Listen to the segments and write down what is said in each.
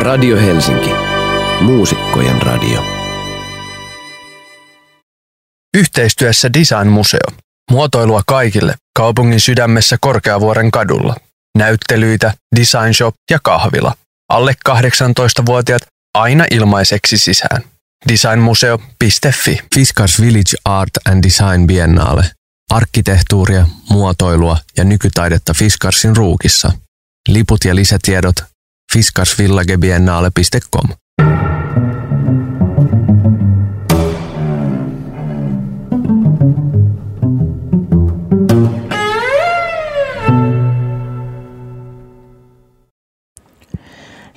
Radio Helsinki. Muusikkojen radio. Yhteistyössä Design Museo. Muotoilua kaikille kaupungin sydämessä Korkeavuoren kadulla. Näyttelyitä, design shop ja kahvila. Alle 18-vuotiaat aina ilmaiseksi sisään. Designmuseo.fi Fiskars Village Art and Design Biennale. Arkkitehtuuria, muotoilua ja nykytaidetta Fiskarsin ruukissa. Liput ja lisätiedot fiskarsvillagebiennale.com.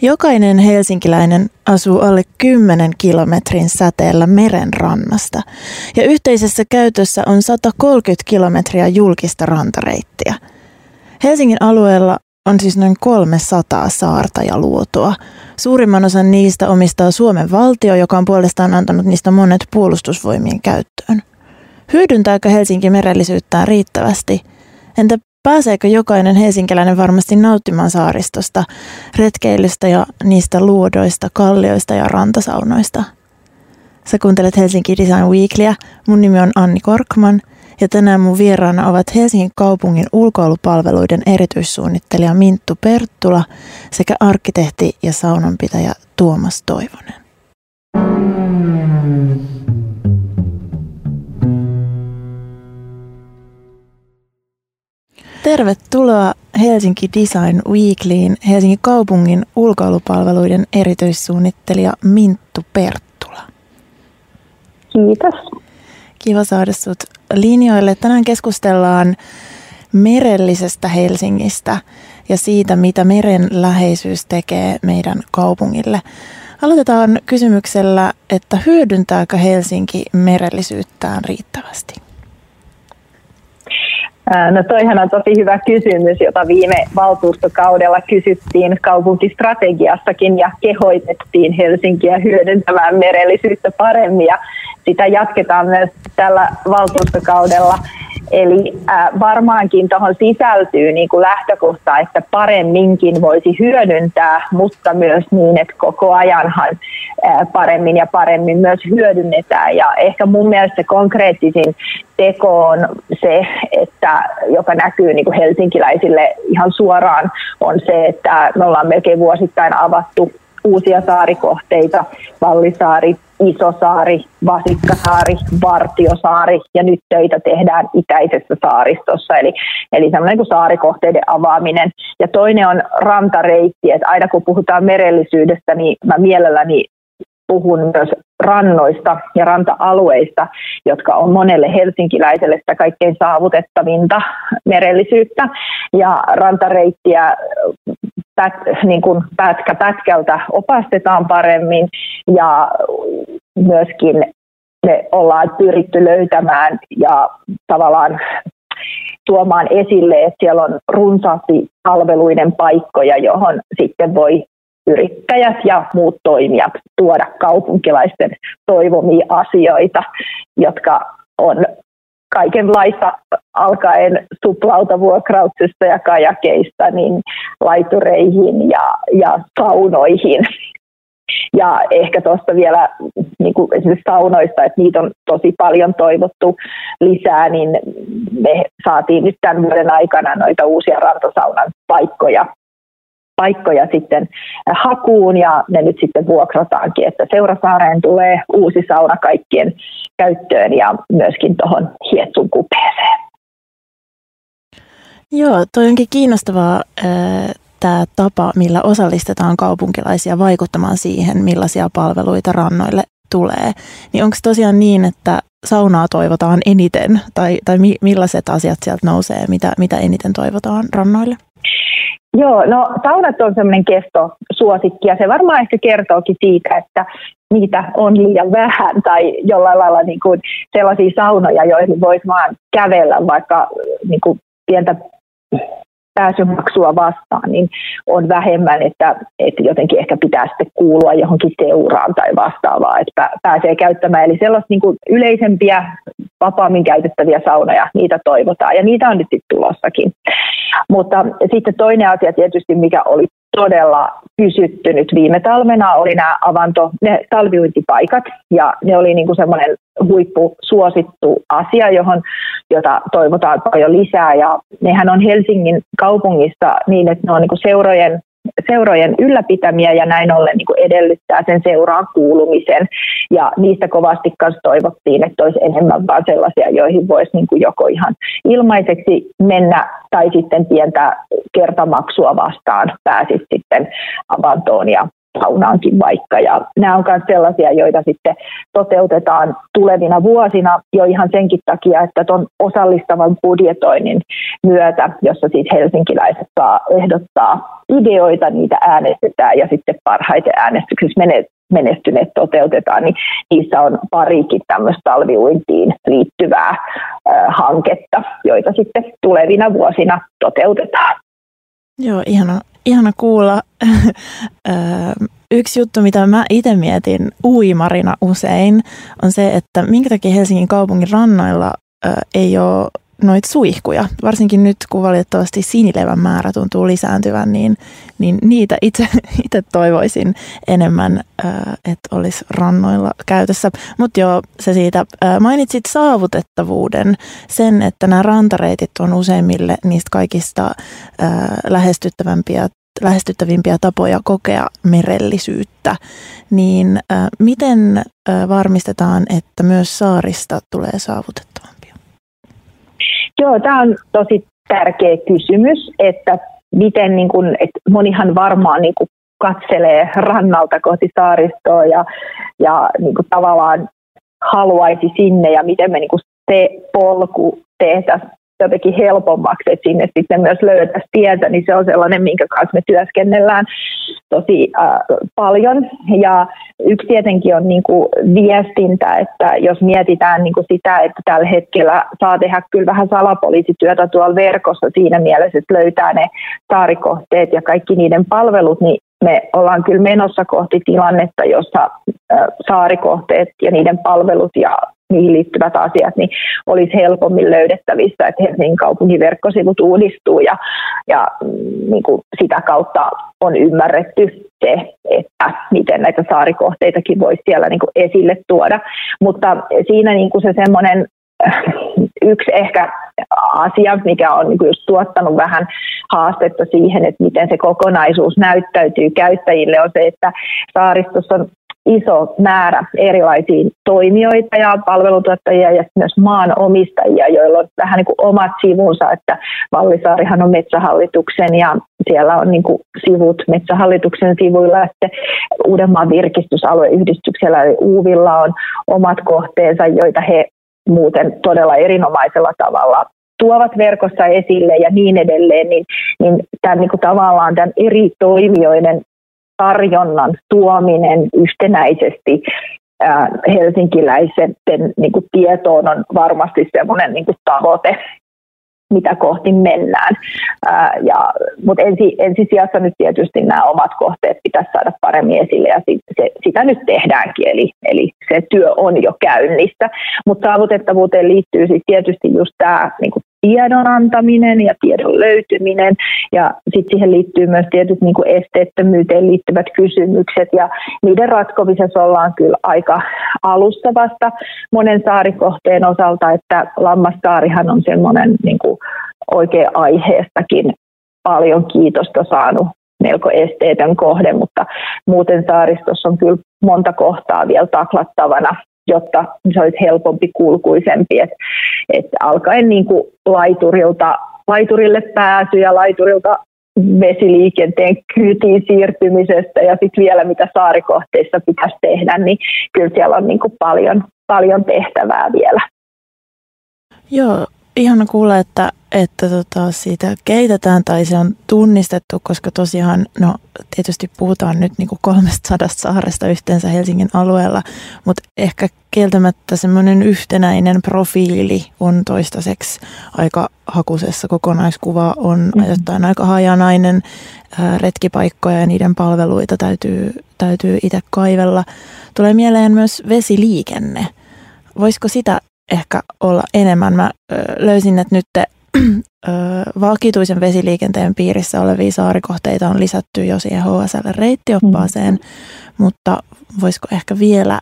Jokainen helsinkiläinen asuu alle 10 kilometrin säteellä meren rannasta ja yhteisessä käytössä on 130 kilometriä julkista rantareittiä. Helsingin alueella on siis noin 300 saarta ja luotoa. Suurimman osan niistä omistaa Suomen valtio, joka on puolestaan antanut niistä monet puolustusvoimien käyttöön. Hyödyntääkö Helsinki merellisyyttään riittävästi? Entä Pääseekö jokainen helsinkiläinen varmasti nauttimaan saaristosta, retkeilystä ja niistä luodoista, kallioista ja rantasaunoista? Sä kuuntelet Helsinki Design Weeklyä. Mun nimi on Anni Korkman ja tänään mun vieraana ovat Helsingin kaupungin ulkoilupalveluiden erityissuunnittelija Minttu Perttula sekä arkkitehti ja saunanpitäjä Tuomas Toivonen. Tervetuloa Helsinki Design Weeklyin Helsingin kaupungin ulkoilupalveluiden erityissuunnittelija Minttu Perttula. Kiitos. Kiva saada sut linjoille. Tänään keskustellaan merellisestä Helsingistä ja siitä, mitä meren läheisyys tekee meidän kaupungille. Aloitetaan kysymyksellä, että hyödyntääkö Helsinki merellisyyttään riittävästi? No toihan on tosi hyvä kysymys, jota viime valtuustokaudella kysyttiin kaupunkistrategiassakin ja kehoitettiin Helsinkiä hyödyntämään merellisyyttä paremmin ja sitä jatketaan myös tällä valtuustokaudella. Eli äh, varmaankin tuohon sisältyy niin kuin lähtökohta, että paremminkin voisi hyödyntää, mutta myös niin, että koko ajanhan äh, paremmin ja paremmin myös hyödynnetään. Ja ehkä mun mielestä konkreettisin teko on se, että, joka näkyy niin kuin helsinkiläisille ihan suoraan, on se, että me ollaan melkein vuosittain avattu uusia saarikohteita, Vallisaari, Isosaari, Vasikkasaari, Vartiosaari ja nyt töitä tehdään itäisessä saaristossa, eli, eli semmoinen kuin saarikohteiden avaaminen. Ja toinen on rantareitti, että aina kun puhutaan merellisyydestä, niin mä mielelläni puhun myös rannoista ja ranta-alueista, jotka on monelle helsinkiläiselle sitä kaikkein saavutettavinta merellisyyttä. Ja rantareittiä pät, niin kuin pätkä pätkältä opastetaan paremmin ja myöskin me ollaan pyritty löytämään ja tavallaan tuomaan esille, että siellä on runsaasti palveluiden paikkoja, johon sitten voi yrittäjät ja muut toimijat tuoda kaupunkilaisten toivomia asioita, jotka on kaikenlaista alkaen suplautavuokrauksesta ja kajakeista niin laitureihin ja, ja saunoihin. Ja ehkä tuosta vielä niin kuin esimerkiksi saunoista, että niitä on tosi paljon toivottu lisää, niin me saatiin nyt tämän vuoden aikana noita uusia rantasaunan paikkoja paikkoja sitten hakuun ja ne nyt sitten vuokrataankin, että Seurasaareen tulee uusi sauna kaikkien käyttöön ja myöskin tuohon Hietsun kupeeseen. Joo, toi onkin kiinnostavaa tämä tapa, millä osallistetaan kaupunkilaisia vaikuttamaan siihen, millaisia palveluita rannoille tulee. Niin onko tosiaan niin, että saunaa toivotaan eniten, tai, tai mi, millaiset asiat sieltä nousee, mitä, mitä eniten toivotaan rannoille? Joo, no saunat on semmoinen kestosuosikki ja se varmaan ehkä kertookin siitä, että niitä on liian vähän tai jollain lailla niin kuin sellaisia saunoja, joihin voisi vaan kävellä vaikka niin kuin pientä pääsymaksua vastaan, niin on vähemmän, että, että jotenkin ehkä pitää sitten kuulua johonkin seuraan tai vastaavaa, että pääsee käyttämään. Eli sellaista niin kuin yleisempiä, vapaammin käytettäviä saunoja, niitä toivotaan ja niitä on nyt tulossakin. Mutta sitten toinen asia tietysti, mikä oli todella pysyttynyt. Viime talvena oli nämä avanto, ne talviuintipaikat ja ne oli niin kuin semmoinen huippusuosittu asia, johon, jota toivotaan paljon lisää ja nehän on Helsingin kaupungissa niin, että ne on niin seurojen seurojen ylläpitämiä ja näin ollen niin edellyttää sen seuraan kuulumisen. Ja niistä kovasti myös toivottiin, että olisi enemmän vaan sellaisia, joihin voisi niin joko ihan ilmaiseksi mennä tai sitten pientä kertamaksua vastaan pääsit sitten avantoon ja saunaankin vaikka. Ja nämä on myös sellaisia, joita sitten toteutetaan tulevina vuosina jo ihan senkin takia, että tuon osallistavan budjetoinnin myötä, jossa siis helsinkiläiset saa ehdottaa ideoita, niitä äänestetään ja sitten parhaiten äänestyksessä menestyneet toteutetaan, niin niissä on parikin tämmöistä talviuintiin liittyvää hanketta, joita sitten tulevina vuosina toteutetaan. Joo, ihana, ihana kuulla. Yksi juttu, mitä mä itse mietin uimarina usein, on se, että minkä takia Helsingin kaupungin rannoilla ei ole noita suihkuja, varsinkin nyt kun valitettavasti sinilevän määrä tuntuu lisääntyvän, niin, niin niitä itse, itse toivoisin enemmän, että olisi rannoilla käytössä. Mutta joo, se siitä mainitsit saavutettavuuden, sen, että nämä rantareitit on useimmille niistä kaikista lähestyttävämpiä lähestyttävimpiä tapoja kokea merellisyyttä, niin äh, miten äh, varmistetaan, että myös saarista tulee saavutettavampia? Joo, tämä on tosi tärkeä kysymys, että miten niin kun, että monihan varmaan niin kun katselee rannalta kohti saaristoa ja, ja niin kun tavallaan haluaisi sinne ja miten me niin kun se polku tehtäisiin jotenkin helpommaksi, että sinne sitten myös löytäisi tietä, niin se on sellainen, minkä kanssa me työskennellään tosi äh, paljon. Ja yksi tietenkin on niin kuin viestintä, että jos mietitään niin kuin sitä, että tällä hetkellä saa tehdä kyllä vähän salapoliisityötä tuolla verkossa siinä mielessä, että löytää ne saarikohteet ja kaikki niiden palvelut, niin me ollaan kyllä menossa kohti tilannetta, jossa saarikohteet ja niiden palvelut ja niihin liittyvät asiat, niin olisi helpommin löydettävissä, että Helsingin kaupungin verkkosivut uudistuu ja, ja mm, niin kuin sitä kautta on ymmärretty se, että miten näitä saarikohteitakin voisi siellä niin kuin esille tuoda. Mutta siinä niin kuin se semmoinen äh, yksi ehkä asia, mikä on niin just tuottanut vähän haastetta siihen, että miten se kokonaisuus näyttäytyy käyttäjille, on se, että saaristossa on iso määrä erilaisia toimijoita ja palvelutuottajia ja myös maanomistajia, joilla on vähän niin kuin omat sivunsa, että Vallisaarihan on metsähallituksen ja siellä on niin kuin sivut metsähallituksen sivuilla. Ja sitten Uudenmaan virkistysalueyhdistyksellä eli Uuvilla on omat kohteensa, joita he muuten todella erinomaisella tavalla tuovat verkossa esille ja niin edelleen, niin, niin tämän niin kuin tavallaan tämän eri toimijoiden tarjonnan tuominen yhtenäisesti helsinkiläisten niin kuin tietoon on varmasti semmoinen niin kuin tavoite, mitä kohti mennään. Ää, ja, mutta ensi, ensisijassa nyt tietysti nämä omat kohteet pitäisi saada paremmin esille ja sit, se, sitä nyt tehdäänkin, eli, eli se työ on jo käynnissä. Mutta saavutettavuuteen liittyy siis tietysti just tämä niin tiedon antaminen ja tiedon löytyminen. Ja sitten siihen liittyy myös tietyt niin kuin esteettömyyteen liittyvät kysymykset ja niiden ratkomisessa ollaan kyllä aika alusta vasta monen saarikohteen osalta, että Lammastaarihan on semmoinen niin kuin oikein aiheestakin paljon kiitosta saanut melko esteetön kohde, mutta muuten saaristossa on kyllä monta kohtaa vielä taklattavana jotta se olisi helpompi kulkuisempi. Et, et alkaen niin kuin laiturilta, laiturille pääsy ja laiturilta vesiliikenteen kyytiin siirtymisestä ja sitten vielä mitä saarikohteissa pitäisi tehdä, niin kyllä siellä on niin kuin paljon, paljon tehtävää vielä. Joo, ihana kuulla, että, että tota siitä kehitetään tai se on tunnistettu, koska tosiaan, no tietysti puhutaan nyt niin kuin 300 saaresta yhteensä Helsingin alueella, mutta ehkä kieltämättä semmoinen yhtenäinen profiili on toistaiseksi aika hakusessa. Kokonaiskuva on mm-hmm. jotain aika hajanainen, retkipaikkoja ja niiden palveluita täytyy, täytyy itse kaivella. Tulee mieleen myös vesiliikenne. Voisiko sitä ehkä olla enemmän. Mä löysin, että nyt vakituisen vesiliikenteen piirissä olevia saarikohteita on lisätty jo siihen HSL-reittioppaaseen, mm. mutta voisiko ehkä vielä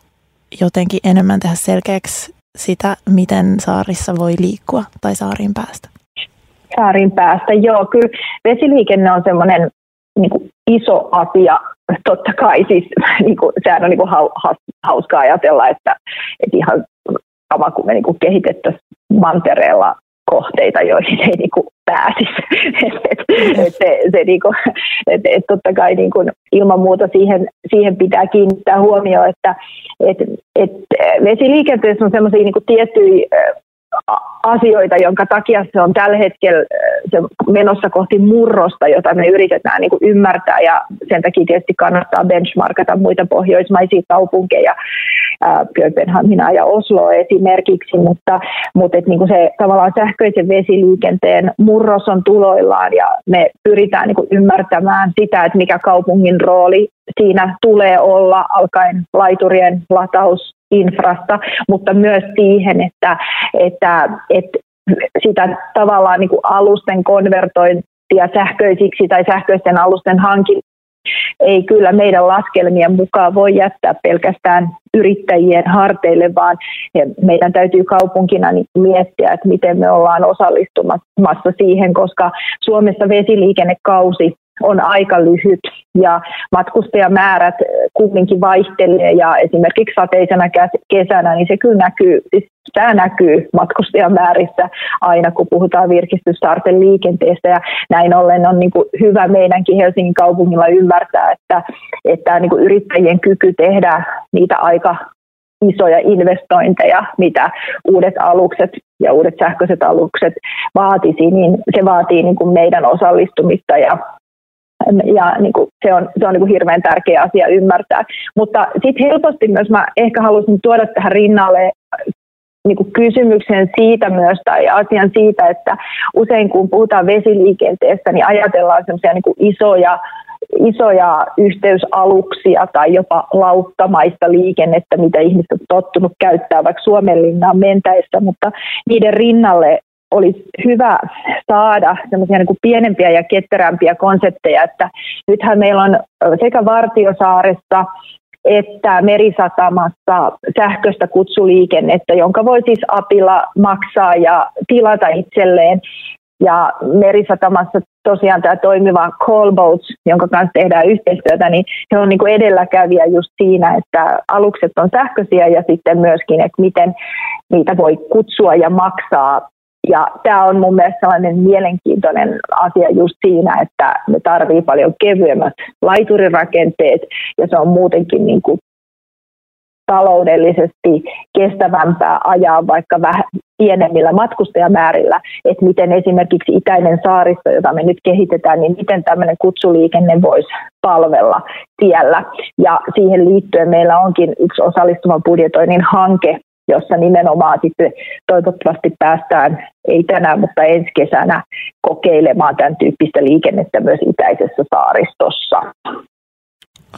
jotenkin enemmän tehdä selkeäksi sitä, miten saarissa voi liikkua tai saariin päästä? Saariin päästä, joo. Kyllä vesiliikenne on semmoinen niin kuin iso asia. Totta kai siis, niin kuin, sehän on niin kuin hauska ajatella, että, että ihan sama kuin me niin kehitettäisiin mantereella kohteita, joihin ei niin kuin pääsisi. et, et, et, se, se niin kuin, et, et totta kai niin kuin ilman muuta siihen, siihen pitää kiinnittää huomioon, että et, et vesiliikenteessä on sellaisia niin tiettyjä asioita, jonka takia se on tällä hetkellä se menossa kohti murrosta, jota me yritetään niin kuin ymmärtää. Ja sen takia tietysti kannattaa benchmarkata muita pohjoismaisia kaupunkeja, Kööpenhaminaa ja Osloa esimerkiksi, mutta, mutta et niin kuin se tavallaan sähköisen vesiliikenteen murros on tuloillaan ja me pyritään niin kuin ymmärtämään sitä, että mikä kaupungin rooli siinä tulee olla alkaen laiturien lataus infrasta, mutta myös siihen, että, että, että sitä tavallaan niin kuin alusten konvertointia sähköisiksi tai sähköisten alusten hankintaa ei kyllä meidän laskelmien mukaan voi jättää pelkästään yrittäjien harteille, vaan meidän täytyy kaupunkina miettiä, että miten me ollaan osallistumassa siihen, koska Suomessa vesiliikennekausi on aika lyhyt ja matkustajamäärät kumminkin vaihtelee ja esimerkiksi sateisena kesänä, niin se kyllä näkyy, siis tämä näkyy matkustajamäärissä aina, kun puhutaan virkistyssaarten liikenteestä. Ja näin ollen on niin kuin hyvä meidänkin Helsingin kaupungilla ymmärtää, että, että niin kuin yrittäjien kyky tehdä niitä aika isoja investointeja, mitä uudet alukset ja uudet sähköiset alukset vaatisi, niin se vaatii niin kuin meidän osallistumista ja ja niin kuin, se on, se on niin kuin hirveän tärkeä asia ymmärtää. Mutta sitten helposti myös mä ehkä haluaisin tuoda tähän rinnalle niin kuin kysymyksen siitä myös tai asian siitä, että usein kun puhutaan vesiliikenteestä, niin ajatellaan semmoisia niin isoja isoja yhteysaluksia tai jopa lauttamaista liikennettä, mitä ihmiset on tottunut käyttää vaikka Suomen linnaan mentäessä, mutta niiden rinnalle olisi hyvä saada semmoisia niin pienempiä ja ketterämpiä konsepteja, että nythän meillä on sekä Vartiosaaressa että merisatamassa sähköistä kutsuliikennettä, jonka voi siis apilla maksaa ja tilata itselleen. Ja merisatamassa tosiaan tämä toimiva Callboats, jonka kanssa tehdään yhteistyötä, niin se on niin edelläkävijä just siinä, että alukset on sähköisiä ja sitten myöskin, että miten niitä voi kutsua ja maksaa ja tämä on mun mielestä sellainen mielenkiintoinen asia just siinä, että me tarvii paljon kevyemmät laiturirakenteet ja se on muutenkin niin kuin taloudellisesti kestävämpää ajaa vaikka vähän pienemmillä matkustajamäärillä, että miten esimerkiksi itäinen saaristo, jota me nyt kehitetään, niin miten tämmöinen kutsuliikenne voisi palvella tiellä. Ja siihen liittyen meillä onkin yksi osallistuvan budjetoinnin hanke, jossa nimenomaan sitten toivottavasti päästään, ei tänään, mutta ensi kesänä kokeilemaan tämän tyyppistä liikennettä myös itäisessä saaristossa.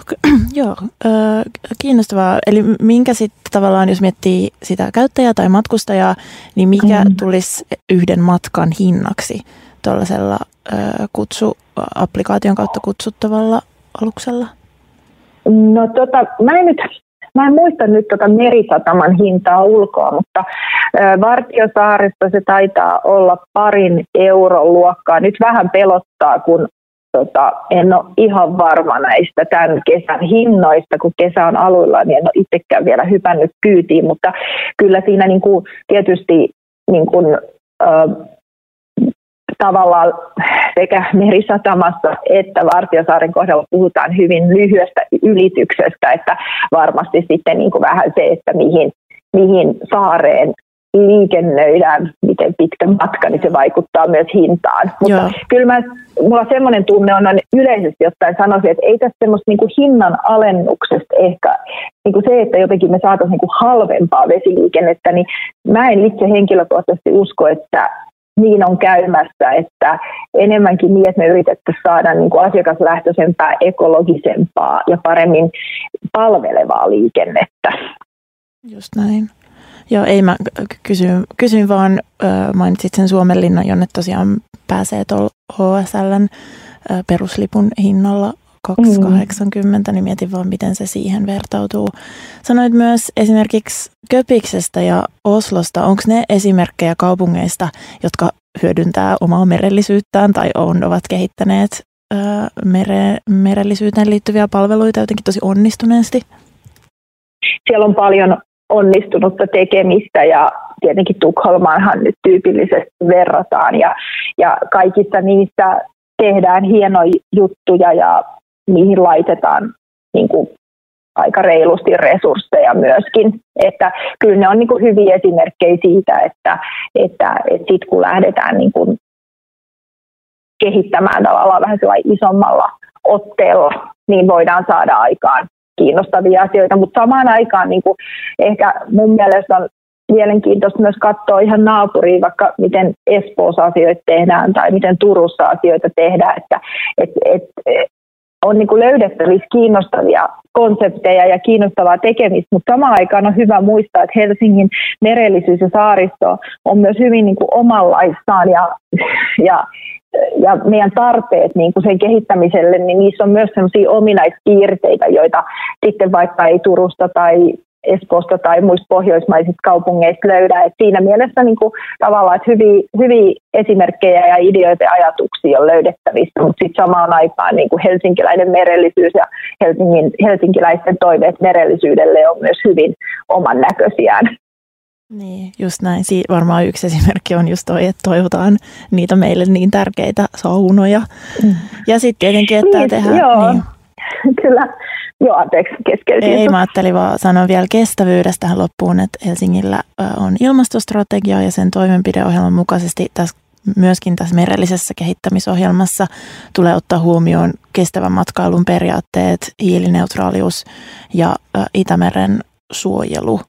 Okay, joo, kiinnostavaa. Eli minkä sitten tavallaan, jos miettii sitä käyttäjää tai matkustajaa, niin mikä mm. tulisi yhden matkan hinnaksi tuollaisella kutsuapplikaation kautta kutsuttavalla aluksella? No tota, mä en nyt Mä en muista nyt tota merisataman hintaa ulkoa, mutta Vartiosaaresta se taitaa olla parin euron luokkaa. Nyt vähän pelottaa, kun tota, en ole ihan varma näistä tämän kesän hinnoista, kun kesä on aluilla, niin en ole itsekään vielä hypännyt kyytiin, mutta kyllä siinä niin kuin, tietysti niin kuin, tavallaan sekä merisatamassa että Vartiosaaren kohdalla puhutaan hyvin lyhyestä ylityksestä, että varmasti sitten niin kuin vähän se, että mihin, mihin saareen liikennöidään, miten pitkä matka, niin se vaikuttaa myös hintaan. Mutta Joo. kyllä mä, mulla semmoinen tunne on, on yleisesti ottaen sanoisin, että ei tässä semmoista niin kuin hinnan alennuksesta ehkä, niin kuin se, että jotenkin me saataisiin niin kuin halvempaa vesiliikennettä, niin mä en itse henkilökohtaisesti usko, että niin on käymässä, että enemmänkin niin, että me yritettäisiin saada niin kuin asiakaslähtöisempää, ekologisempaa ja paremmin palvelevaa liikennettä. Just näin. Joo, ei mä kysyn, kysyn vaan, mainitsit sen Suomenlinnan, jonne tosiaan pääsee tuolla HSLn peruslipun hinnalla 280, mm. niin mietin vaan, miten se siihen vertautuu. Sanoit myös esimerkiksi Köpiksestä ja Oslosta. Onko ne esimerkkejä kaupungeista, jotka hyödyntää omaa merellisyyttään tai on, ovat kehittäneet ö, mere, merellisyyteen liittyviä palveluita jotenkin tosi onnistuneesti? Siellä on paljon onnistunutta tekemistä ja tietenkin Tukholmaanhan nyt tyypillisesti verrataan ja, ja kaikissa niistä tehdään hienoja juttuja ja niihin laitetaan niin kuin aika reilusti resursseja myöskin. Että kyllä ne on niin kuin hyviä esimerkkejä siitä, että, että, että sit kun lähdetään niin kuin kehittämään tavallaan vähän isommalla otteella, niin voidaan saada aikaan kiinnostavia asioita, mutta samaan aikaan niin kuin ehkä mun mielestä on mielenkiintoista myös katsoa ihan naapuriin, vaikka miten Espoossa asioita tehdään tai miten Turussa asioita tehdään, että et, et, on niin kuin löydettävissä kiinnostavia konsepteja ja kiinnostavaa tekemistä, mutta samaan aikaan on hyvä muistaa, että Helsingin merellisyys ja saaristo on myös hyvin niin kuin omanlaistaan ja, ja, ja meidän tarpeet niin kuin sen kehittämiselle, niin niissä on myös sellaisia ominaispiirteitä, joita sitten vaikka ei Turusta tai Espoosta tai muista pohjoismaisista kaupungeista löydä. Et siinä mielessä niin kuin, tavallaan, että hyviä, hyviä esimerkkejä ja ideoita ja ajatuksia on löydettävissä, mutta sitten samaan aikaan niin kuin helsinkiläinen merellisyys ja Helsingin, helsinkiläisten toiveet merellisyydelle on myös hyvin oman näköisiään. Niin, just näin. Siin varmaan yksi esimerkki on just toi, että toivotaan niitä meille niin tärkeitä saunoja. Mm. Ja sitten tietenkin, että niin, tehdään... Joo, niin. kyllä. Joo, anteeksi, keskeytin. Ei, mä ajattelin vaan sanoa vielä kestävyydestä tähän loppuun, että Helsingillä on ilmastostrategia ja sen toimenpideohjelman mukaisesti tässä myöskin tässä merellisessä kehittämisohjelmassa tulee ottaa huomioon kestävän matkailun periaatteet, hiilineutraalius ja Itämeren suojelu.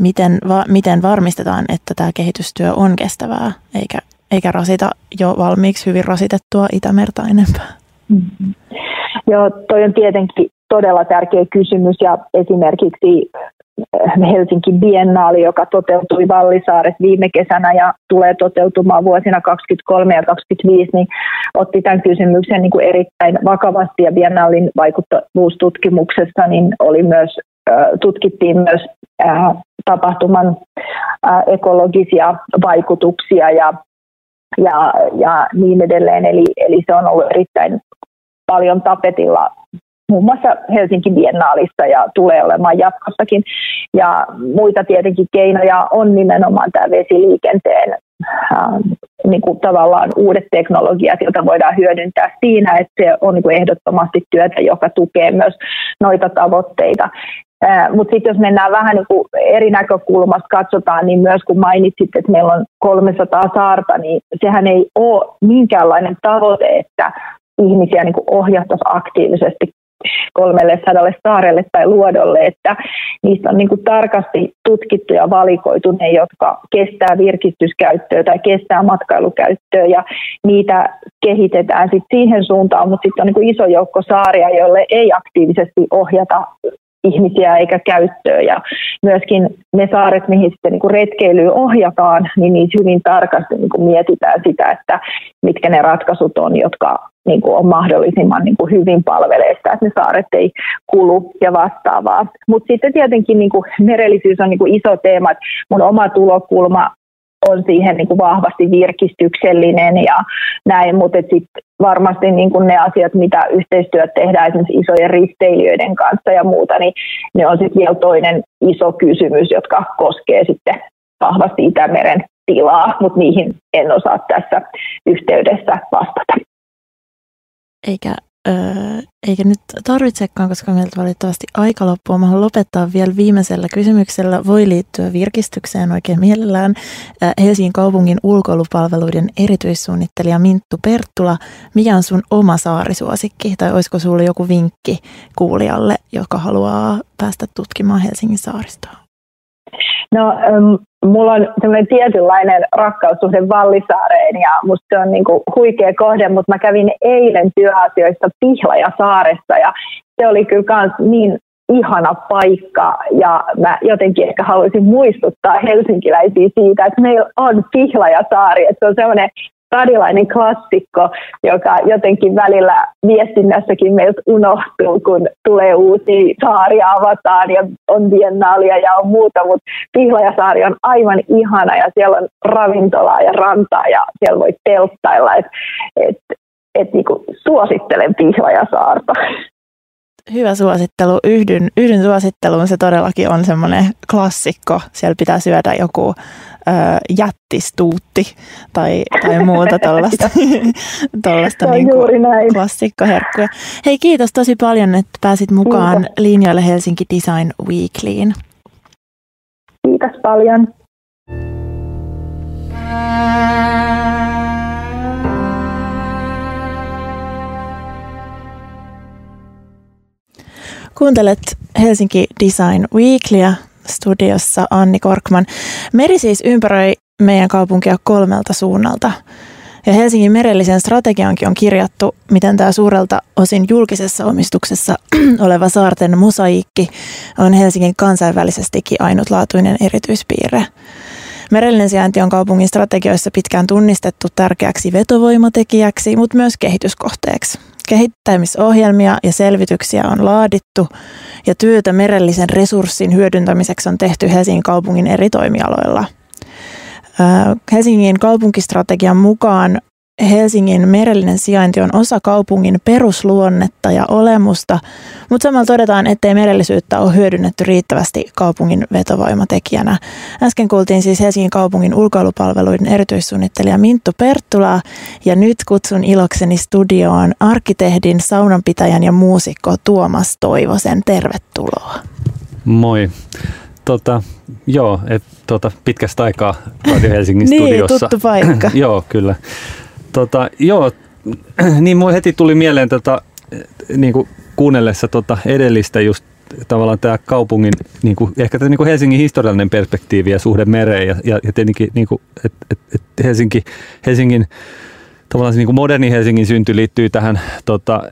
Miten, va, miten varmistetaan, että tämä kehitystyö on kestävää, eikä, eikä rasita jo valmiiksi hyvin rasitettua Itämerta enempää? Mm-hmm. Joo, toi on tietenkin todella tärkeä kysymys ja esimerkiksi eh, Helsinki Biennaali, joka toteutui Vallisaaret viime kesänä ja tulee toteutumaan vuosina 2023 ja 2025, niin otti tämän kysymyksen niin kuin erittäin vakavasti ja Biennaalin vaikuttavuustutkimuksessa niin oli myös, tutkittiin myös tapahtuman ekologisia vaikutuksia ja ja, ja niin edelleen. Eli, eli se on ollut erittäin paljon tapetilla muun muassa Helsinki Biennaalissa ja tulee olemaan jatkossakin. Ja muita tietenkin keinoja on nimenomaan tämä vesiliikenteen äh, niin kuin tavallaan uudet teknologiat, joita voidaan hyödyntää siinä, että se on niin kuin ehdottomasti työtä, joka tukee myös noita tavoitteita. Äh, Mutta sitten jos mennään vähän niin kuin eri näkökulmasta katsotaan, niin myös kun mainitsit, että meillä on 300 saarta, niin sehän ei ole minkäänlainen tavoite, että ihmisiä niin ohjattaisiin aktiivisesti kolmelle sadalle saarelle tai luodolle, että niistä on niin kuin tarkasti tutkittu ja valikoitu ne, jotka kestää virkistyskäyttöä tai kestää matkailukäyttöä ja niitä kehitetään sitten siihen suuntaan, mutta sitten on niin kuin iso joukko saaria, joille ei aktiivisesti ohjata ihmisiä eikä käyttöä. Ja myöskin ne saaret, mihin sitten niin retkeilyä ohjataan, niin niissä hyvin tarkasti niin kuin mietitään sitä, että mitkä ne ratkaisut on, jotka niin kuin on mahdollisimman niin kuin hyvin palvelee sitä, että ne saaret ei kulu ja vastaavaa. Mutta sitten tietenkin niin kuin merellisyys on niin kuin iso teema. Mun oma tulokulma on siihen niin kuin vahvasti virkistyksellinen ja näin, mutta sitten varmasti niin kuin ne asiat, mitä yhteistyöt tehdään esimerkiksi isojen risteilijöiden kanssa ja muuta, niin ne on sitten vielä toinen iso kysymys, jotka koskee sitten vahvasti Itämeren tilaa, mutta niihin en osaa tässä yhteydessä vastata. Eikä, öö, eikä nyt tarvitsekaan, koska meiltä valitettavasti aika loppuu. Mä haluan lopettaa vielä viimeisellä kysymyksellä. Voi liittyä virkistykseen oikein mielellään. Helsingin kaupungin ulkoilupalveluiden erityissuunnittelija Minttu Perttula. Mikä on sun oma saarisuosikki? Tai olisiko sulla joku vinkki kuulijalle, joka haluaa päästä tutkimaan Helsingin saaristoa? No, um, mulla on semmoinen tietynlainen rakkaussuhde Vallisaareen ja musta se on niinku huikea kohde, mutta mä kävin eilen työasioista Pihla ja se oli kyllä kans niin ihana paikka ja mä jotenkin ehkä haluaisin muistuttaa helsinkiläisiä siitä, että meillä on Pihlajasaari, että se on semmoinen stadilainen klassikko, joka jotenkin välillä viestinnässäkin meiltä unohtuu, kun tulee uusia saaria avataan ja on biennaalia ja on muuta, mutta Pihlajasaari on aivan ihana ja siellä on ravintolaa ja rantaa ja siellä voi telttailla, että et, et, niinku, suosittelen Pihlajasaarta. Hyvä suosittelu. Yhdyn, yhdyn suositteluun. Se todellakin on semmoinen klassikko. Siellä pitää syödä joku ö, jättistuutti tai, tai muuta tuollaista niin klassikkoherkkuja. Hei kiitos tosi paljon, että pääsit mukaan kiitos. linjoille Helsinki Design Weeklyin. Kiitos paljon. Kuuntelet Helsinki Design Weeklyä studiossa Anni Korkman. Meri siis ympäröi meidän kaupunkia kolmelta suunnalta. Ja Helsingin merellisen strategiankin on kirjattu, miten tämä suurelta osin julkisessa omistuksessa oleva saarten mosaiikki on Helsingin kansainvälisestikin ainutlaatuinen erityispiirre. Merellinen sijainti on kaupungin strategioissa pitkään tunnistettu tärkeäksi vetovoimatekijäksi, mutta myös kehityskohteeksi. Kehittämisohjelmia ja selvityksiä on laadittu ja työtä merellisen resurssin hyödyntämiseksi on tehty Helsingin kaupungin eri toimialoilla. Helsingin kaupunkistrategian mukaan Helsingin merellinen sijainti on osa kaupungin perusluonnetta ja olemusta, mutta samalla todetaan, ettei merellisyyttä ole hyödynnetty riittävästi kaupungin vetovoimatekijänä. Äsken kuultiin siis Helsingin kaupungin ulkoilupalveluiden erityissuunnittelija Minttu Perttula ja nyt kutsun ilokseni studioon arkkitehdin, saunanpitäjän ja muusikko Tuomas Toivosen. Tervetuloa. Moi. Tota, joo, et, tota, pitkästä aikaa Radio Helsingin niin, studiossa. tuttu paikka. joo, kyllä. Tota, joo, niin mulle heti tuli mieleen tota, niin kuin kuunnellessa tota edellistä just tavallaan tämä kaupungin, niin kuin, ehkä tämä niin kuin Helsingin historiallinen perspektiivi ja suhde mereen ja, ja, ja tietenkin, niin kuin, et, et, et Helsinki, Helsingin tavallaan se niin kuin moderni Helsingin synty liittyy tähän tota,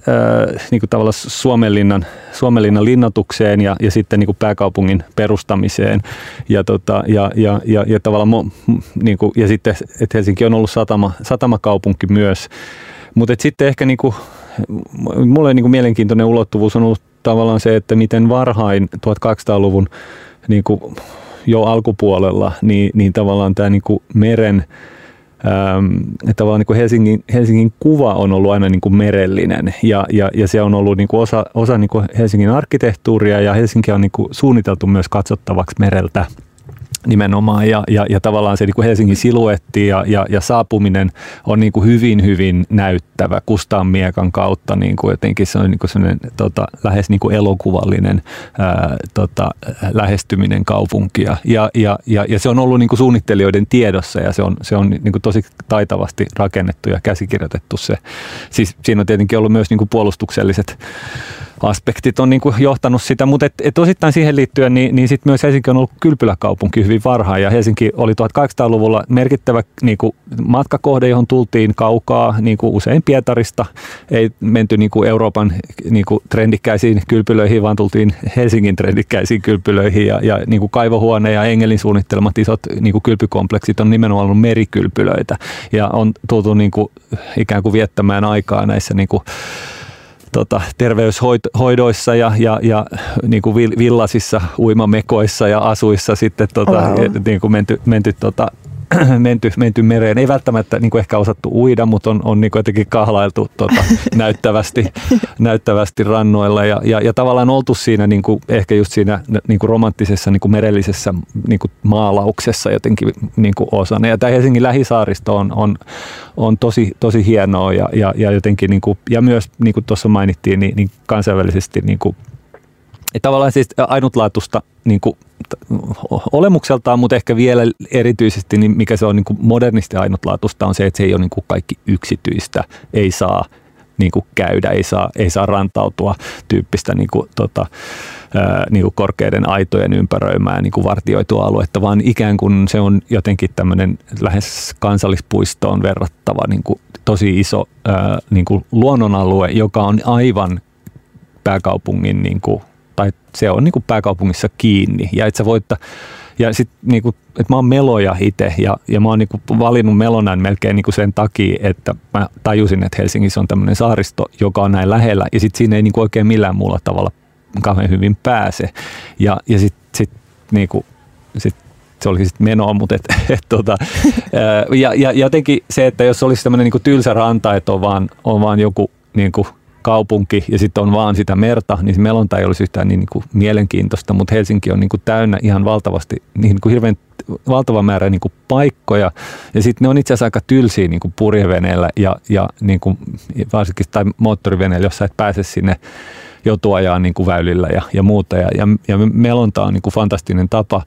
niin kuin tavallaan Suomenlinnan, Suomenlinnan linnatukseen ja, ja sitten niin kuin pääkaupungin perustamiseen. Ja, tota, ja, ja, ja, ja, tavallaan niin kuin, ja sitten, että Helsinki on ollut satama, satamakaupunki myös. Mutta sitten ehkä niin kuin, mulle niin kuin mielenkiintoinen ulottuvuus on ollut tavallaan se, että miten varhain 1800-luvun niin kuin jo alkupuolella, niin, niin tavallaan tämä niin kuin meren Ähm, että tavallaan niin kuin Helsingin, Helsingin kuva on ollut aina niin kuin merellinen ja, ja, ja se on ollut niin kuin osa, osa niin kuin Helsingin arkkitehtuuria ja Helsinki on niin kuin suunniteltu myös katsottavaksi mereltä nimenomaan ja, ja, ja tavallaan se niin kuin Helsingin siluetti ja, ja, ja saapuminen on niin kuin hyvin hyvin näyttävä Kustaan miekan kautta niin kuin jotenkin se on niin kuin tota, lähes niin kuin elokuvallinen ää, tota, lähestyminen kaupunkia ja, ja, ja, ja se on ollut niin kuin suunnittelijoiden tiedossa ja se on, se on niin kuin tosi taitavasti rakennettu ja käsikirjoitettu se. Siis siinä on tietenkin ollut myös niin kuin puolustukselliset aspektit on niin kuin johtanut sitä, mutta et, et osittain siihen liittyen, niin, niin sitten myös Helsinki on ollut kylpyläkaupunki hyvin varhain. Ja Helsinki oli 1800-luvulla merkittävä niin kuin matkakohde, johon tultiin kaukaa, niin kuin usein Pietarista, ei menty niin kuin Euroopan niin kuin trendikkäisiin kylpylöihin, vaan tultiin Helsingin trendikkäisiin kylpylöihin. Ja, ja niin kuin kaivohuone ja Engelin suunnittelemat isot niin kuin kylpykompleksit on nimenomaan ollut merikylpylöitä. Ja on tultu niin kuin ikään kuin viettämään aikaa näissä niin kuin tota, terveyshoidoissa ja, ja, ja niin kuin villasissa uimamekoissa ja asuissa sitten tota, wow. niin kuin menty, menty tota, menty, menty mereen. Ei välttämättä niin kuin ehkä osattu uida, mutta on, on niin kuin jotenkin kahlailtu tota, näyttävästi, näyttävästi rannoilla ja, ja, ja tavallaan oltu siinä niin kuin, ehkä just siinä niin kuin romanttisessa niin kuin merellisessä niin kuin maalauksessa jotenkin niin kuin osana. Ja tämä Helsingin lähisaaristo on, on, on tosi, tosi hienoa ja, ja, ja jotenkin niin kuin, ja myös niin kuin tuossa mainittiin, niin, niin kansainvälisesti niin kuin, että tavallaan siis ainutlaatuista niin kuin, olemukseltaan, mutta ehkä vielä erityisesti, niin mikä se on niin kuin modernisti ainutlaatuista, on se, että se ei ole niin kuin kaikki yksityistä, ei saa niin kuin käydä, ei saa, ei saa rantautua tyyppistä niin kuin, tota, niin kuin korkeiden aitojen ympäröimää niin vartioitua aluetta, vaan ikään kuin se on jotenkin tämmöinen lähes kansallispuistoon verrattava niin kuin tosi iso niin kuin luonnonalue, joka on aivan pääkaupungin niin kuin tai se on niin kuin pääkaupungissa kiinni. Ja et sä voit, ja sitten niinku, että mä oon meloja itse ja, ja mä oon niinku valinnut melonan melkein niinku sen takia, että mä tajusin, että Helsingissä on tämmöinen saaristo, joka on näin lähellä ja sitten siinä ei niinku oikein millään muulla tavalla kauhean hyvin pääse. Ja, ja sitten sit, niinku, sit se oli sitten menoa, mutta et, et, tota, ja, ja, jotenkin se, että jos olisi tämmöinen niinku tylsä ranta, että on vaan, on vaan joku niinku kaupunki ja sitten on vaan sitä merta, niin melonta ei olisi yhtään niin, niin kuin mielenkiintoista, mutta Helsinki on niin kuin täynnä ihan valtavasti, niin kuin hirveän valtava määrä niin kuin paikkoja ja sitten ne on itse asiassa aika tylsiä niin kuin purjeveneellä ja, ja niin kuin varsinkin tai moottoriveneellä, jossa et pääse sinne joutuajaa niin kuin väylillä ja, ja muuta. Ja, ja, ja melonta on niin kuin fantastinen tapa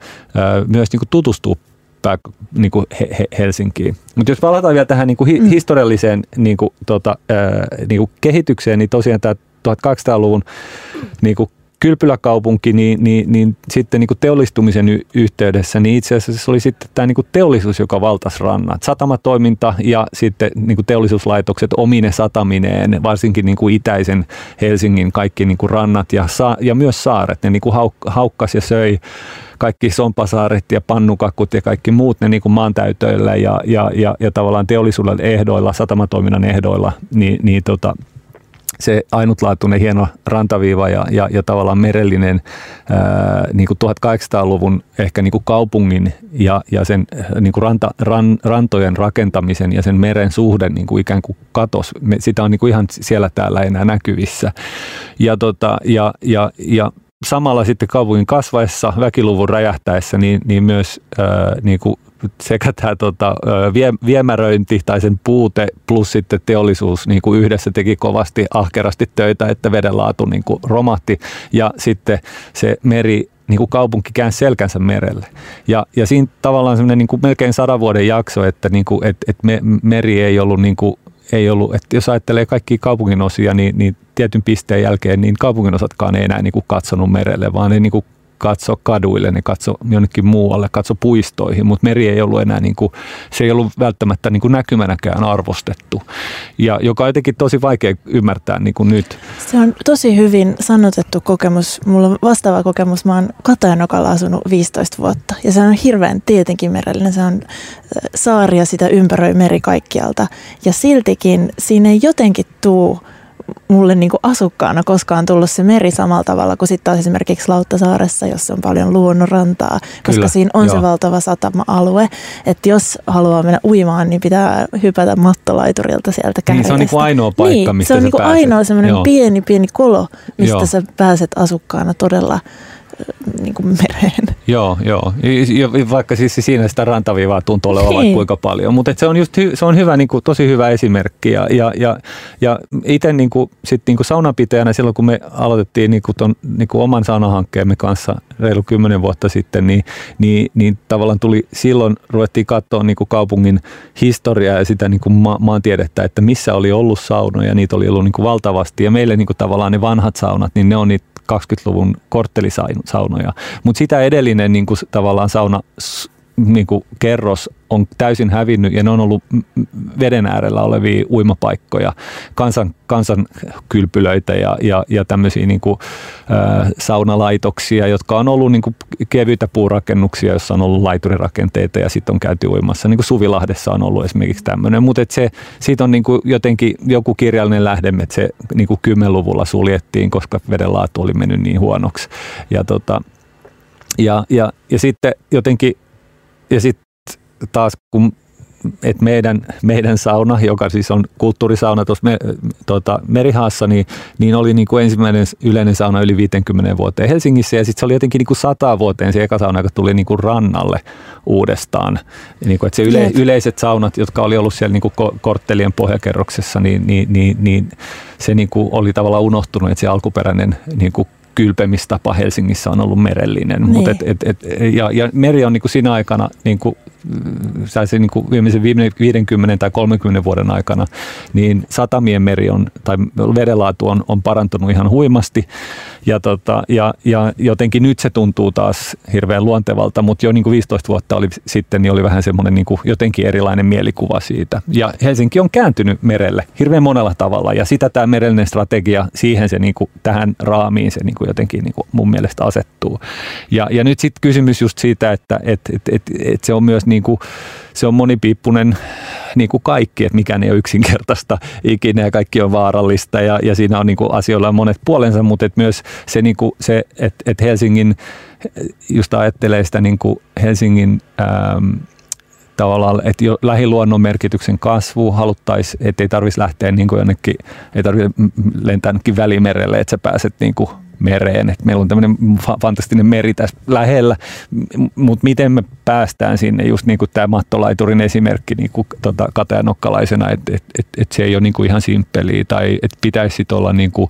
myös niin kuin tutustua pää, niin kuin he, he, Helsinkiin. Mutta jos palataan vielä tähän niin kuin hi, mm. historialliseen niin kuin, tota, ää, niin kuin kehitykseen, niin tosiaan tämä 1800-luvun niin kuin kylpyläkaupunki, niin, niin, niin sitten niin kuin teollistumisen y- yhteydessä, niin itse asiassa se oli sitten tämä niin kuin teollisuus, joka valtasi rannat. Satamatoiminta ja sitten niin kuin teollisuuslaitokset omine satamineen, varsinkin niin kuin itäisen Helsingin kaikki niin kuin rannat ja, sa- ja myös saaret, ne niin kuin hauk- haukkas ja söi kaikki sompasaaret ja pannukakut ja kaikki muut ne niin kuin maantäytöillä ja, ja, ja, ja tavallaan teollisuuden ehdoilla, satamatoiminnan ehdoilla, niin, niin tota, se ainutlaatuinen hieno rantaviiva ja, ja, ja tavallaan merellinen ää, niin kuin 1800-luvun ehkä niin kuin kaupungin ja, ja sen niin kuin ranta, ran, rantojen rakentamisen ja sen meren suhde niin kuin ikään kuin katos. Me, sitä on niin kuin ihan siellä täällä enää näkyvissä. Ja, tota, ja, ja, ja samalla sitten kaupungin kasvaessa, väkiluvun räjähtäessä, niin, niin myös ää, niin kuin sekä tämä tota, vie, viemäröinti tai sen puute plus sitten teollisuus niin kuin yhdessä teki kovasti ahkerasti töitä, että veden laatu niin kuin romahti ja sitten se meri niin kuin kaupunki käänsi selkänsä merelle. Ja, ja siinä tavallaan semmoinen niin melkein sadan vuoden jakso, että niin kuin, et, et me, meri ei ollut niin kuin ei ollut, että jos ajattelee kaikkia kaupungin osia, niin, niin tietyn pisteen jälkeen niin kaupungin osatkaan ei enää niin kuin katsonut merelle, vaan ne niin kuin katso kaduille, ne katso jonnekin muualle, katso puistoihin, mutta meri ei ollut enää, niin kuin, se ei ollut välttämättä niin kuin näkymänäkään arvostettu, ja joka on jotenkin tosi vaikea ymmärtää niin kuin nyt. Se on tosi hyvin sanotettu kokemus. Mulla on vastaava kokemus. Mä oon Katajanokalla asunut 15 vuotta, ja se on hirveän tietenkin merellinen. Se on saari ja sitä ympäröi meri kaikkialta, ja siltikin siinä ei jotenkin tuu mulle niin kuin asukkaana koskaan tullut se meri samalla tavalla kuin sitten taas esimerkiksi Lauttasaaressa, jossa on paljon luonnonrantaa, koska Kyllä, siinä on joo. se valtava satama-alue, että jos haluaa mennä uimaan, niin pitää hypätä mattolaiturilta sieltä kädestä. Niin, se on niin kuin ainoa paikka, niin, mistä se on niin kuin ainoa semmoinen pieni, pieni kolo, mistä joo. sä pääset asukkaana todella niin kuin mereen. Joo, joo. Ja vaikka siis siinä sitä rantaviivaa tuntuu olevan vaikka niin. kuinka paljon. Mutta se on just se on hyvä, niin kuin, tosi hyvä esimerkki. Ja, ja, ja, ja itse niin kuin, sit, niin kuin saunapitäjänä silloin, kun me aloitettiin niin kuin ton, niin kuin oman saunahankkeemme kanssa reilu kymmenen vuotta sitten, niin, niin, niin tavallaan tuli silloin, ruvettiin katsoa niin kuin kaupungin historiaa ja sitä niin kuin ma- maantiedettä, että missä oli ollut saunoja. Niitä oli ollut niin kuin valtavasti. Ja meille niin kuin tavallaan ne vanhat saunat, niin ne on niitä 20-luvun korttelisaunoja. Mutta sitä edellinen niin kuin, tavallaan sauna niin kuin kerros on täysin hävinnyt ja ne on ollut veden äärellä olevia uimapaikkoja, kansan, kansan kylpylöitä ja, ja, ja tämmöisiä niin kuin, ä, saunalaitoksia, jotka on ollut niin kuin kevyitä puurakennuksia, joissa on ollut laiturirakenteita ja sitten on käyty uimassa. Niin kuin Suvilahdessa on ollut esimerkiksi tämmöinen, mutta se, siitä on niin kuin jotenkin joku kirjallinen lähde, että se niin kuin 10-luvulla suljettiin, koska veden laatu oli mennyt niin huonoksi. Ja, tota, ja, ja, ja sitten jotenkin ja sitten taas kun et meidän, meidän sauna, joka siis on kulttuurisauna tuossa me, tota, Merihaassa, niin, niin oli niin kuin ensimmäinen yleinen sauna yli 50 vuoteen Helsingissä. Ja sitten se oli jotenkin niin kuin 100 vuoteen. Se eka sauna, joka tuli niin kuin rannalle uudestaan. Niin kuin, että se yle, yleiset saunat, jotka oli ollut siellä niin kuin korttelien pohjakerroksessa, niin, niin, niin, niin se niin kuin oli tavallaan unohtunut, että se alkuperäinen niin kuin kylpemistapa Helsingissä on ollut merellinen. Niin. Mut et, et, et, ja, ja meri on niin kuin siinä aikana niin kuin se niin kuin viimeisen 50 tai 30 vuoden aikana, niin satamien meri on, tai vedenlaatu on, on parantunut ihan huimasti. Ja, tota, ja, ja jotenkin nyt se tuntuu taas hirveän luontevalta, mutta jo niin kuin 15 vuotta oli sitten, niin oli vähän semmoinen niin jotenkin erilainen mielikuva siitä. Ja Helsinki on kääntynyt merelle hirveän monella tavalla, ja sitä tämä merellinen strategia, siihen se niin kuin, tähän raamiin se niin kuin jotenkin niin kuin mun mielestä asettuu. Ja, ja nyt sitten kysymys just siitä, että et, et, et, et se on myös niin kuin, se on monipiippunen niin kuin kaikki, että mikään ei ole yksinkertaista ikinä ja kaikki on vaarallista ja, ja siinä on niin kuin asioilla monet puolensa, mutta et myös se, niin kuin se että et Helsingin, just ajattelee sitä niin kuin Helsingin ähm, tavallaan, että jo lähiluonnon merkityksen kasvu haluttaisiin, että ei tarvitsisi lähteä niin kuin jonnekin, ei tarvitse lentää välimerelle, että sä pääset niin kuin mereen. Et meillä on tämmöinen fantastinen meri tässä lähellä, mutta miten me päästään sinne, just niin kuin tämä mattolaiturin esimerkki niin kuin tota, katajanokkalaisena, että et, et, et se ei ole niin kuin ihan simppeliä tai että pitäisi olla niin kuin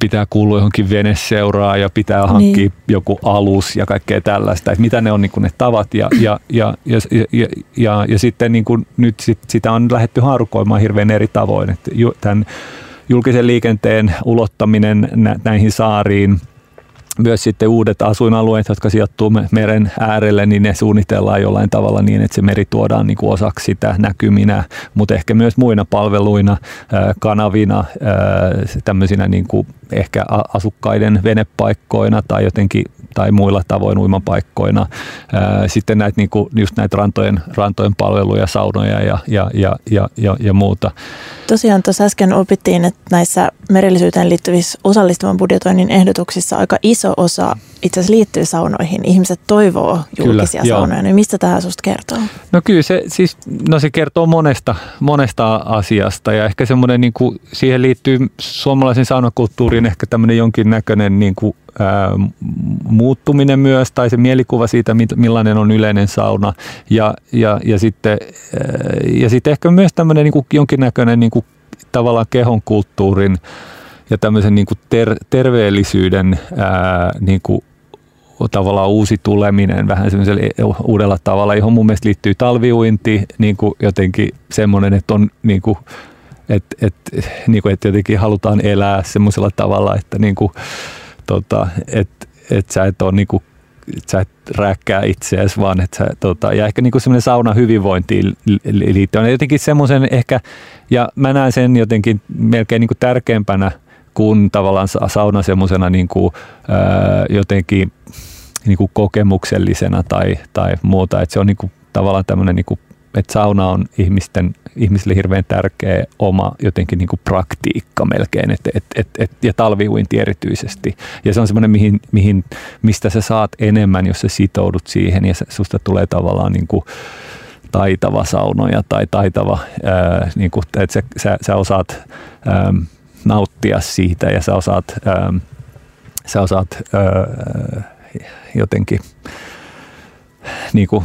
pitää kuulua johonkin veneseuraa ja pitää hankkia niin. joku alus ja kaikkea tällaista, että mitä ne on niin ne tavat ja, ja, ja, ja, ja, ja, ja sitten niin kuin nyt sit, sitä on lähdetty haarukoimaan hirveän eri tavoin, että tämän julkisen liikenteen ulottaminen näihin saariin, myös sitten uudet asuinalueet, jotka sijoittuu meren äärelle, niin ne suunnitellaan jollain tavalla niin, että se meri tuodaan niin kuin osaksi sitä näkyminä, mutta ehkä myös muina palveluina, kanavina, tämmöisinä niin kuin ehkä asukkaiden venepaikkoina tai jotenkin tai muilla tavoin uimapaikkoina. Sitten näitä, niin kuin, just näitä rantojen, rantojen palveluja, saunoja ja, ja, ja, ja, ja, ja muuta. Tosiaan tuossa äsken opittiin, että näissä merellisyyteen liittyvissä osallistuvan budjetoinnin ehdotuksissa aika iso osa itse asiassa liittyy saunoihin. Ihmiset toivoo julkisia kyllä, saunoja, niin mistä tämä susta kertoo? No kyllä se, siis, no se kertoo monesta, monesta asiasta ja ehkä semmoinen, niin kuin, siihen liittyy suomalaisen saunakulttuuriin ehkä tämmöinen jonkinnäköinen niin kuin, ää, muuttuminen myös tai se mielikuva siitä, millainen on yleinen sauna ja, ja, ja, sitten, ää, ja sitten ehkä myös tämmöinen niin kuin, jonkinnäköinen niin kuin, tavallaan kehon kulttuurin ja tämmöisen niin kuin ter, terveellisyyden ää, niin kuin tavallaan uusi tuleminen vähän semmoisella uudella tavalla, johon mun mielestä liittyy talviuinti, niin kuin jotenkin semmoinen, että on niin kuin, että, että, niin kuin, että jotenkin halutaan elää semmoisella tavalla, että niin kuin, tota, että, että sä et ole niin kuin, että sä et rääkkää itseäsi, vaan että sä, tota, ja ehkä niin semmoinen sauna hyvinvointiin liittyen. Jotenkin semmoisen ehkä, ja mä näen sen jotenkin melkein niin kuin tärkeämpänä kuin tavallaan sauna semmoisena niin kuin, ää, jotenkin niin kuin kokemuksellisena tai, tai muuta. Että se on niin kuin, tavallaan tämmöinen, niin kuin, että sauna on ihmisten, ihmisille hirveän tärkeä oma jotenkin niin kuin praktiikka melkein, et, et, et, et, ja talviuinti erityisesti. Ja se on semmoinen, mihin, mihin, mistä sä saat enemmän, jos sä sitoudut siihen ja susta tulee tavallaan niin kuin, taitava saunoja tai taitava, ää, niin kuin, että sä, sä, sä osaat ää, nauttia siitä ja sä osaat, ää, sä osaat ää, jotenkin niin kuin,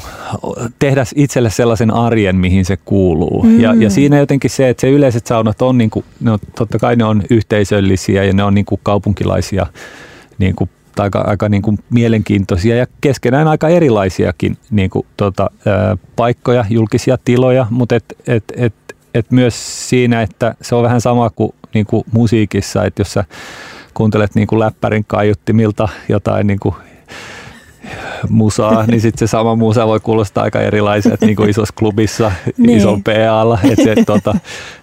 tehdä itselle sellaisen arjen, mihin se kuuluu. Mm. Ja, ja siinä jotenkin se, että se yleiset saunat on, niin kuin, ne on, totta kai ne on yhteisöllisiä ja ne on niin kuin kaupunkilaisia niin kuin, aika, aika niin kuin mielenkiintoisia ja keskenään aika erilaisiakin niin kuin, tota, ää, paikkoja, julkisia tiloja, mutta et, et, et, et myös siinä, että se on vähän sama kuin, niin kuin musiikissa, että jos sä kuuntelet niin kuin läppärin kaiuttimilta jotain niin kuin musaa, niin sitten se sama musa voi kuulostaa aika erilaiset niin kuin isossa klubissa, niin. ison PAlla. Että se, tota,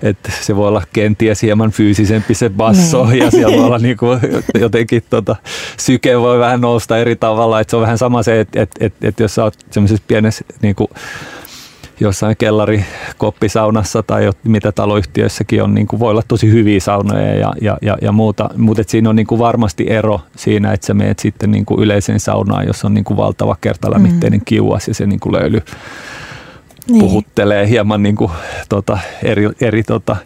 et se voi olla kenties hieman fyysisempi se basso niin. ja siellä voi olla niin kuin, jotenkin tota, syke voi vähän nousta eri tavalla. Että se on vähän sama se, että et, et, et jos sä oot semmoisessa pienessä niin kuin, jossain kellari koppisaunassa tai mitä taloyhtiöissäkin on, niin kuin voi olla tosi hyviä saunoja ja, ja, ja, ja muuta, mutta siinä on niin kuin varmasti ero siinä, että sä meet sitten niin kuin yleiseen saunaan, jos on niin kuin valtava kertalämmitteinen mm. kiuas ja se niin kuin löyly niin. puhuttelee hieman niin kuin, tota, eri, eri tota,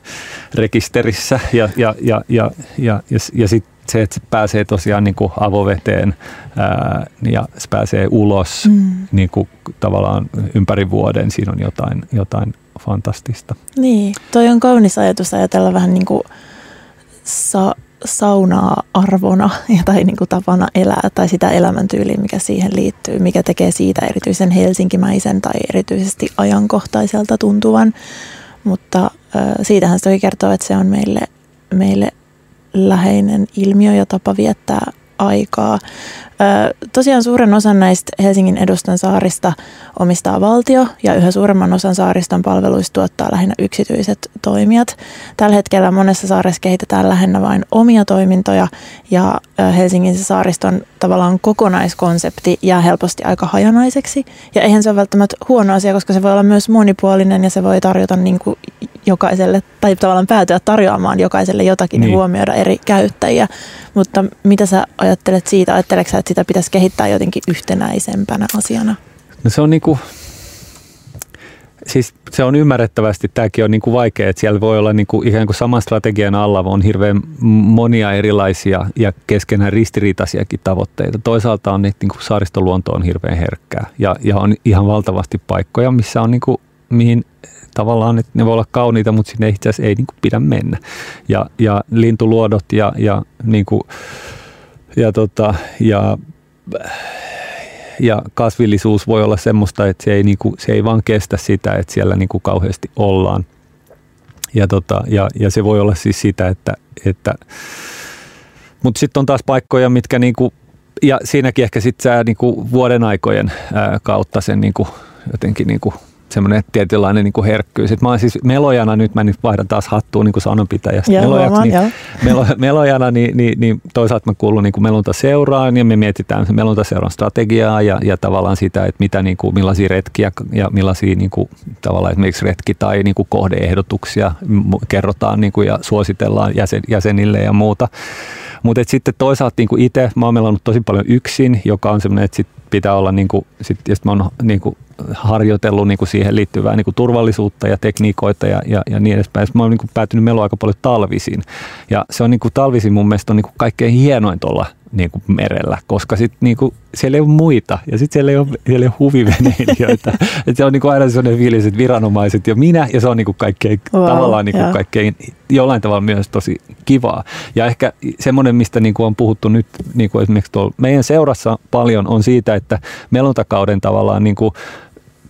rekisterissä ja, ja, ja, ja, ja, ja, ja sitten se, että se pääsee tosiaan niin kuin avoveteen ää, ja se pääsee ulos mm. niin kuin tavallaan ympäri vuoden, siinä on jotain, jotain fantastista. Niin, toi on kaunis ajatus ajatella vähän niin kuin sa- saunaa arvona tai niin kuin tapana elää tai sitä elämäntyyliä, mikä siihen liittyy, mikä tekee siitä erityisen helsinkimäisen tai erityisesti ajankohtaiselta tuntuvan. Mutta siitähän se kertoo, että se on meille, meille läheinen ilmiö ja tapa viettää aikaa. Tosiaan suuren osan näistä Helsingin edustan saarista omistaa valtio ja yhä suuremman osan saariston palveluista tuottaa lähinnä yksityiset toimijat. Tällä hetkellä monessa saaressa kehitetään lähinnä vain omia toimintoja ja Helsingin saariston tavallaan kokonaiskonsepti jää helposti aika hajanaiseksi. Ja eihän se ole välttämättä huono asia, koska se voi olla myös monipuolinen ja se voi tarjota niin kuin jokaiselle, tai tavallaan päätyä tarjoamaan jokaiselle jotakin niin. ja huomioida eri käyttäjiä. Mutta mitä sä ajattelet siitä? Ajatteleksä, että sitä pitäisi kehittää jotenkin yhtenäisempänä asiana? No se on niinku, siis se on ymmärrettävästi, tämäkin on niinku vaikea, että siellä voi olla niinku ikään kuin saman strategian alla on hirveän monia erilaisia ja keskenään ristiriitaisiakin tavoitteita. Toisaalta on, että niinku saaristoluonto on hirveän herkkää ja, ja on ihan valtavasti paikkoja, missä on niinku, mihin tavallaan, että ne voi olla kauniita, mutta sinne itse asiassa ei niin kuin pidä mennä. Ja, ja lintuluodot ja, ja, niin kuin, ja, tota, ja, ja kasvillisuus voi olla semmoista, että se ei, niin kuin, se ei vaan kestä sitä, että siellä niin kuin kauheasti ollaan. Ja, tota, ja, ja se voi olla siis sitä, että, että mutta sitten on taas paikkoja, mitkä niinku, ja siinäkin ehkä sitten niinku vuoden aikojen kautta sen niinku, jotenkin niinku semmoinen tietynlainen niin kuin herkkyys. Et mä oon siis melojana, nyt mä nyt vaihdan taas hattuun niin kuin sanonpitäjästä. Joo, Melojaksi, niin, melo, melojana, niin, niin, niin toisaalta mä kuulun niin kuin melontaseuraan ja me mietitään se melontaseuran strategiaa ja, ja tavallaan sitä, että mitä, niin kuin, millaisia retkiä ja millaisia niin kuin, tavallaan esimerkiksi retki- tai niin kuin kohdeehdotuksia kerrotaan niin kuin, ja suositellaan jäsen, jäsenille ja muuta. Mutta sitten toisaalta niin itse, mä oon melannut tosi paljon yksin, joka on semmoinen, että sit pitää olla, niin kuin, sit, ja sit mä oon niin kuin, harjoitellut niin kuin siihen liittyvää niin kuin turvallisuutta ja tekniikoita ja, ja, ja niin edespäin. Sitten mä oon niin kuin päätynyt meloa aika paljon talvisin. Ja se on niin kuin, talvisin mun mielestä on niin kuin kaikkein hienoin tuolla niin kuin merellä, koska sit niin kuin, siellä ei ole muita ja sitten siellä ei ole, siellä ei ole huviveneilijöitä. Et se on niin kuin aina sellainen fiilis, että viranomaiset ja minä ja se on niin kuin kaikkein, wow, tavallaan niin kuin kaikkein jollain tavalla myös tosi kivaa. Ja ehkä semmoinen, mistä niin kuin on puhuttu nyt niin kuin esimerkiksi tuolla meidän seurassa paljon on siitä, että melontakauden tavallaan niin kuin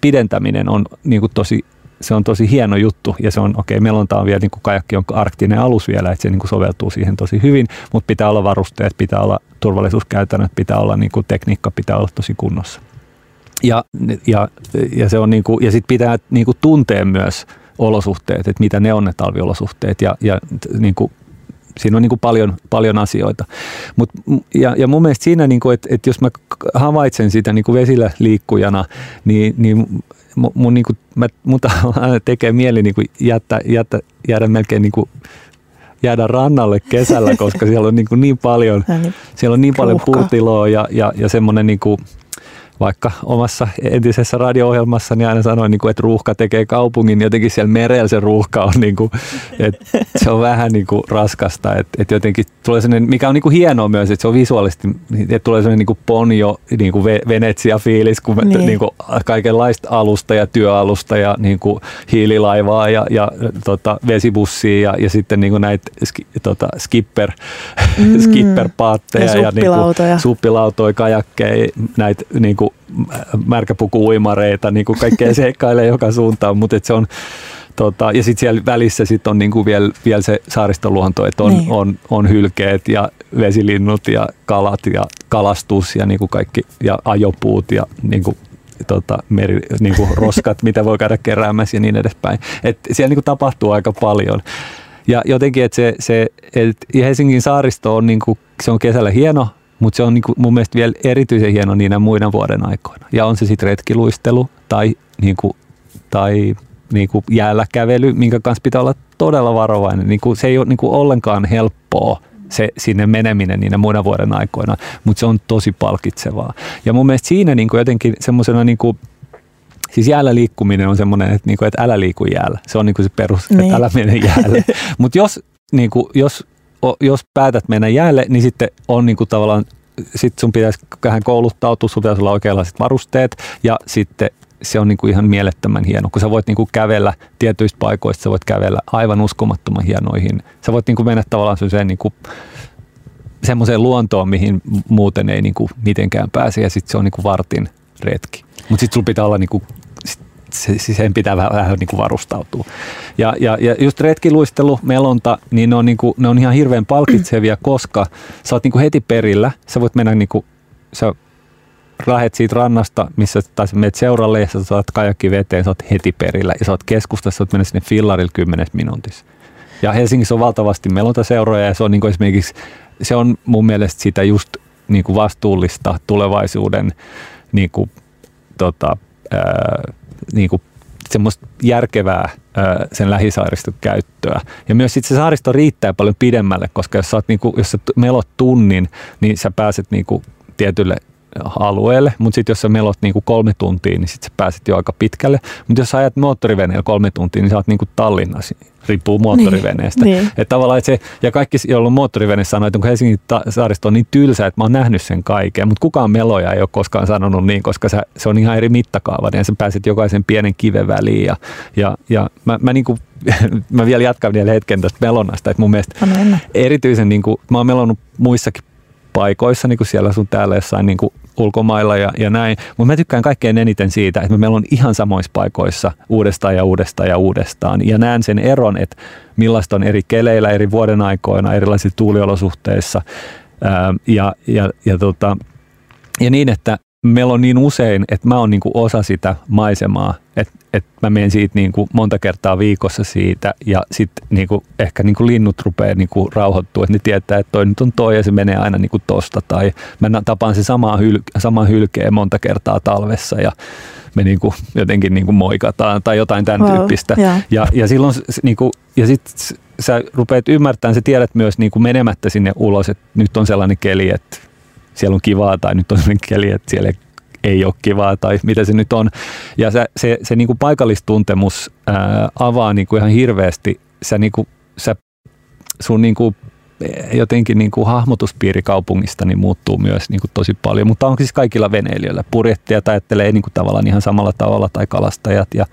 pidentäminen on niin kuin tosi se on tosi hieno juttu. Ja se on, okei, okay, melonta on vielä, niin kuin kajakki on arktinen alus vielä, että se niin kuin soveltuu siihen tosi hyvin, mutta pitää olla varusteet, pitää olla turvallisuuskäytännöt, pitää olla niin kuin tekniikka, pitää olla tosi kunnossa. Ja, ja, ja, se on niin kuin, ja sit pitää niin kuin tuntea myös olosuhteet, että mitä ne on ne talviolosuhteet. Ja, ja niin kuin siinä on niin kuin paljon, paljon asioita. Mut, ja, ja mun mielestä siinä, niin kuin, että, että jos mä havaitsen sitä niin kuin vesillä liikkujana, niin, niin mun, niin kuin, mä, mun tekee mieli niin kuin jättä, jättä, jäädä melkein niin kuin jäädä rannalle kesällä, koska siellä on niin, kuin niin paljon, niin siellä on niin paljon puutiloa ja, ja, ja semmoinen niin kuin, vaikka omassa entisessä radio-ohjelmassa niin aina sanoin, niin kuin, että ruuhka tekee kaupungin, niin jotenkin siellä merellä se ruuhka on, niin kuin, että se on vähän niin kuin raskasta, että, että jotenkin tulee sellainen, mikä on niin kuin hienoa myös, että se on visuaalisesti, että tulee sellainen niin kuin ponjo, niin kuin Venetsia-fiilis, kun niin. Niin kuin kaikenlaista alusta ja työalusta ja niin kuin hiililaivaa ja, ja tota, vesibussia ja, ja sitten niin kuin näitä tota, skipper, mm. skipperpaatteja ja, ja niin kuin, suppilautoja, kajakkeja, näitä niin kuin märkäpuku-uimareita, niin kuin kaikkea seikkailee joka suuntaan, mutta se on, Tota, ja sitten siellä välissä sit on niinku vielä, vielä se saaristoluonto, että on, niin. on, on hylkeet ja vesilinnut ja kalat ja kalastus ja niinku kaikki ja ajopuut ja niinku, tota, meri, niinku roskat, mitä voi käydä keräämässä ja niin edespäin. Et siellä niinku tapahtuu aika paljon. Ja jotenkin, että se, se et Helsingin saaristo on, niinku, se on kesällä hieno, mutta se on niinku mun mielestä vielä erityisen hieno niinä muina vuoden aikoina. Ja on se sitten retkiluistelu tai, niinku, tai niinku jäällä kävely, minkä kanssa pitää olla todella varovainen. Niinku, se ei ole niinku ollenkaan helppoa se sinne meneminen niinä muina vuoden aikoina, mutta se on tosi palkitsevaa. Ja mun mielestä siinä niinku jotenkin semmoisena niinku, Siis jäällä liikkuminen on semmoinen, että, niinku, että älä liiku jäällä. Se on niinku se perus, niin. että älä mene jäälle. Mutta jos, niinku, jos jos päätät mennä jäälle, niin sitten on niin kuin tavallaan sit sun pitäisi vähän kouluttautua, sun pitäisi olla oikeanlaiset varusteet ja sitten se on niin kuin ihan mielettömän hieno, kun sä voit niin kuin kävellä tietyistä paikoista, sä voit kävellä aivan uskomattoman hienoihin. Sä voit niin kuin mennä tavallaan semmoiseen niin kuin semmoiseen luontoon, mihin muuten ei niin kuin mitenkään pääse ja sitten se on niin kuin vartin retki. Mutta sitten sulla pitää olla niin kuin se, sen pitää vähän, vähän niin kuin varustautua. Ja, ja, ja just retkiluistelu, melonta, niin ne on, niin kuin, ne on ihan hirveän palkitsevia, koska sä oot niin kuin heti perillä. Sä voit mennä, niin kuin, sä lähet siitä rannasta, missä tai sä menet seuralle ja sä saat kajakki veteen, sä oot heti perillä ja sä oot keskustassa, sä oot mennä sinne fillarille kymmenes minuutissa. Ja Helsingissä on valtavasti melontaseuroja ja se on niin kuin esimerkiksi, se on mun mielestä sitä just niin kuin vastuullista tulevaisuuden niin kuin, tota, ää, niin kuin semmoista järkevää ää, sen lähisaariston käyttöä. Ja myös sit se saaristo riittää paljon pidemmälle, koska jos sä, oot, niin kuin, jos sä melot tunnin, niin sä pääset niin kuin, tietylle alueelle, mutta sitten jos sä melot niinku kolme tuntia, niin sitten sä pääset jo aika pitkälle. Mutta jos sä ajat moottoriveneellä kolme tuntia, niin sä oot niinku Tallinnassa, riippuu moottoriveneestä. Niin, niin. Et tavallaan, et se, ja kaikki, joilla on moottorivene, sanoo, että Helsingin ta- saaristo on niin tylsä, että mä oon nähnyt sen kaiken, mutta kukaan meloja ei ole koskaan sanonut niin, koska sä, se on ihan eri mittakaava, ja sä pääset jokaisen pienen kiven väliin, ja, ja, ja mä, mä, niinku, mä vielä jatkan vielä hetken tästä melonnasta, että mun mielestä erityisen, niinku, mä oon melonnut muissakin paikoissa, niin kuin siellä sun täällä jossain niin kuin ulkomailla ja, ja näin. Mutta mä tykkään kaikkein eniten siitä, että meillä on ihan samoissa paikoissa uudestaan ja uudestaan ja uudestaan. Ja näen sen eron, että millaista on eri keleillä, eri vuoden aikoina, erilaisissa tuuliolosuhteissa. Ää, ja, ja, ja, tota, ja niin, että meillä on niin usein, että mä oon niinku osa sitä maisemaa, että et mä menen siitä niinku monta kertaa viikossa siitä ja sitten niinku, ehkä niinku linnut rupeaa niinku rauhoittua, että ne tietää, että toi nyt on toi ja se menee aina niinku tosta tai mä tapaan se sama, hyl, sama hylkeä monta kertaa talvessa ja me niinku jotenkin niinku moikataan tai jotain tämän wow, tyyppistä. Yeah. Ja, ja silloin niinku, ja sitten sä rupeat ymmärtämään, sä tiedät myös niinku menemättä sinne ulos, että nyt on sellainen keli, että siellä on kivaa tai nyt on sellainen keli, että siellä ei ole kivaa tai mitä se nyt on. Ja se, se, se niin kuin paikallistuntemus ää, avaa niin kuin ihan hirveästi. Sä, niin kuin, sä sun niin kuin jotenkin niin kuin hahmotuspiiri kaupungista niin muuttuu myös niin kuin tosi paljon, mutta onko siis kaikilla veneilijöillä? Purjehtijat ajattelee niin kuin tavallaan ihan samalla tavalla tai kalastajat ja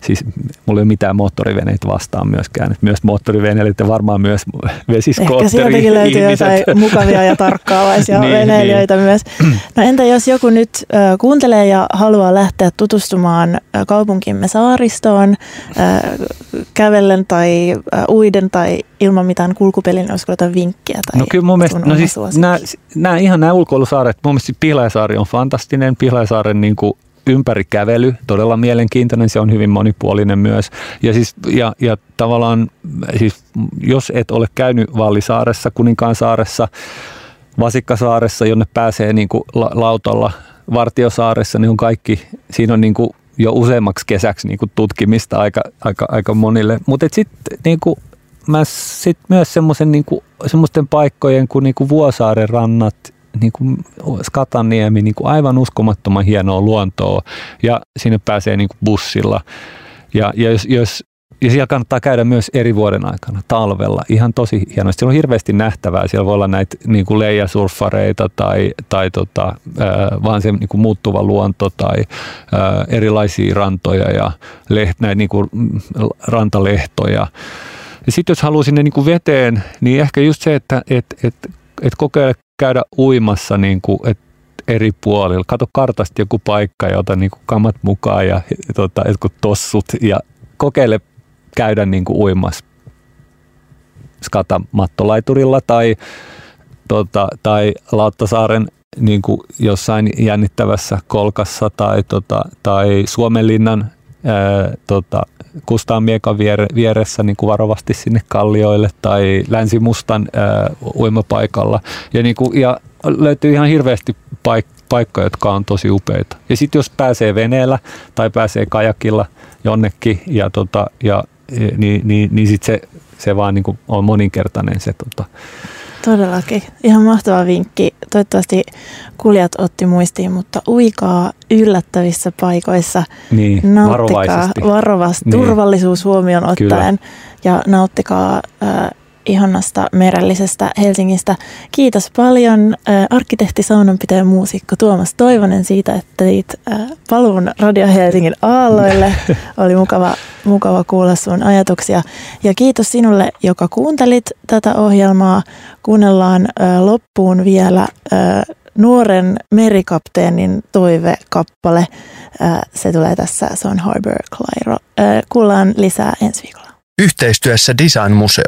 siis mulla ei ole mitään moottoriveneitä vastaan myöskään. Myös moottoriveneilijät ja varmaan myös vesiskootteri Ehkä sieltäkin löytyy jotain mukavia ja tarkkaavaisia niin, veneilijöitä niin. myös. No entä jos joku nyt kuuntelee ja haluaa lähteä tutustumaan kaupunkimme saaristoon kävellen tai uiden tai ilman mitään kulkupelin, olisiko jotain vinkkiä tai No kyllä mun mielestä, no siis nämä, nämä, ihan nämä ulkoilusaaret, mun mielestä Pihlajasaari on fantastinen, Pihlajasaaren niin kuin ympärikävely, todella mielenkiintoinen, se on hyvin monipuolinen myös. Ja, siis, ja, ja tavallaan, siis, jos et ole käynyt Vallisaaressa, Kuninkaansaaressa, Vasikkasaaressa, jonne pääsee niin kuin la, lautalla, Vartiosaaressa, niin on kaikki, siinä on niin kuin jo useammaksi kesäksi niin kuin tutkimista aika, aika, aika monille. Mutta sitten niin mä sit myös semmoisen niinku, semmoisten paikkojen kuin niinku Vuosaaren rannat, niinku Skataniemi, niinku aivan uskomattoman hienoa luontoa ja sinne pääsee niinku bussilla. Ja, ja jos, jos ja siellä kannattaa käydä myös eri vuoden aikana, talvella. Ihan tosi hienosti. Siellä on hirveästi nähtävää. Siellä voi olla näitä niin kuin leijasurfareita tai, tai tota, äh, vaan se niin kuin muuttuva luonto tai äh, erilaisia rantoja ja leht, näitä niin kuin rantalehtoja. Ja sitten jos haluaa sinne niin kuin veteen, niin ehkä just se, että et, et, et kokeile käydä uimassa niin kuin, et eri puolilla. Kato kartasta joku paikka ja ota niin kuin kamat mukaan ja, tota, jotkut tossut ja kokeile käydä niin kuin uimassa skatamattolaiturilla tai, tota, tai Lauttasaaren niin kuin jossain jännittävässä kolkassa tai, tota, tai Suomenlinnan ää, tota, Kustaan miekan viere, vieressä niin kuin varovasti sinne kallioille tai Länsimustan ää, uimapaikalla. Ja, niin kuin, ja löytyy ihan hirveästi paik- paikkoja, jotka on tosi upeita. Ja sitten jos pääsee veneellä tai pääsee kajakilla jonnekin, ja tota, ja, niin, niin, niin sitten se, se vaan niin kuin on moninkertainen se tota, Todellakin. Ihan mahtava vinkki. Toivottavasti kuljat otti muistiin, mutta uikaa yllättävissä paikoissa. Niin, nauttikaa varovasti. niin. turvallisuus huomioon ottaen Kyllä. ja nauttikaa äh, ihanasta merellisestä Helsingistä. Kiitos paljon arkkitehti, saunanpitäjä muusikko Tuomas Toivonen siitä, että teit paluun Radio Helsingin aalloille. Oli mukava, mukava kuulla sun ajatuksia. Ja kiitos sinulle, joka kuuntelit tätä ohjelmaa. Kuunnellaan loppuun vielä nuoren merikapteenin toivekappale. Se tulee tässä, se on Harbor Clairo. Kuullaan lisää ensi viikolla. Yhteistyössä Design Museo.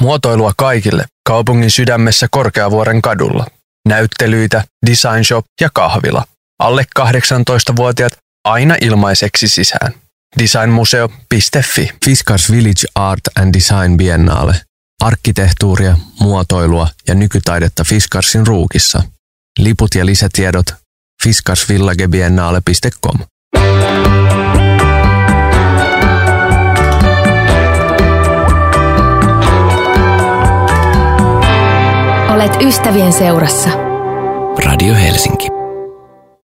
Muotoilua kaikille kaupungin sydämessä Korkeavuoren kadulla. Näyttelyitä, design shop ja kahvila. Alle 18-vuotiaat aina ilmaiseksi sisään. Designmuseo.fi Fiskars Village Art and Design Biennale. Arkkitehtuuria, muotoilua ja nykytaidetta Fiskarsin ruukissa. Liput ja lisätiedot fiskarsvillagebiennale.com. Olet ystävien seurassa. Radio Helsinki.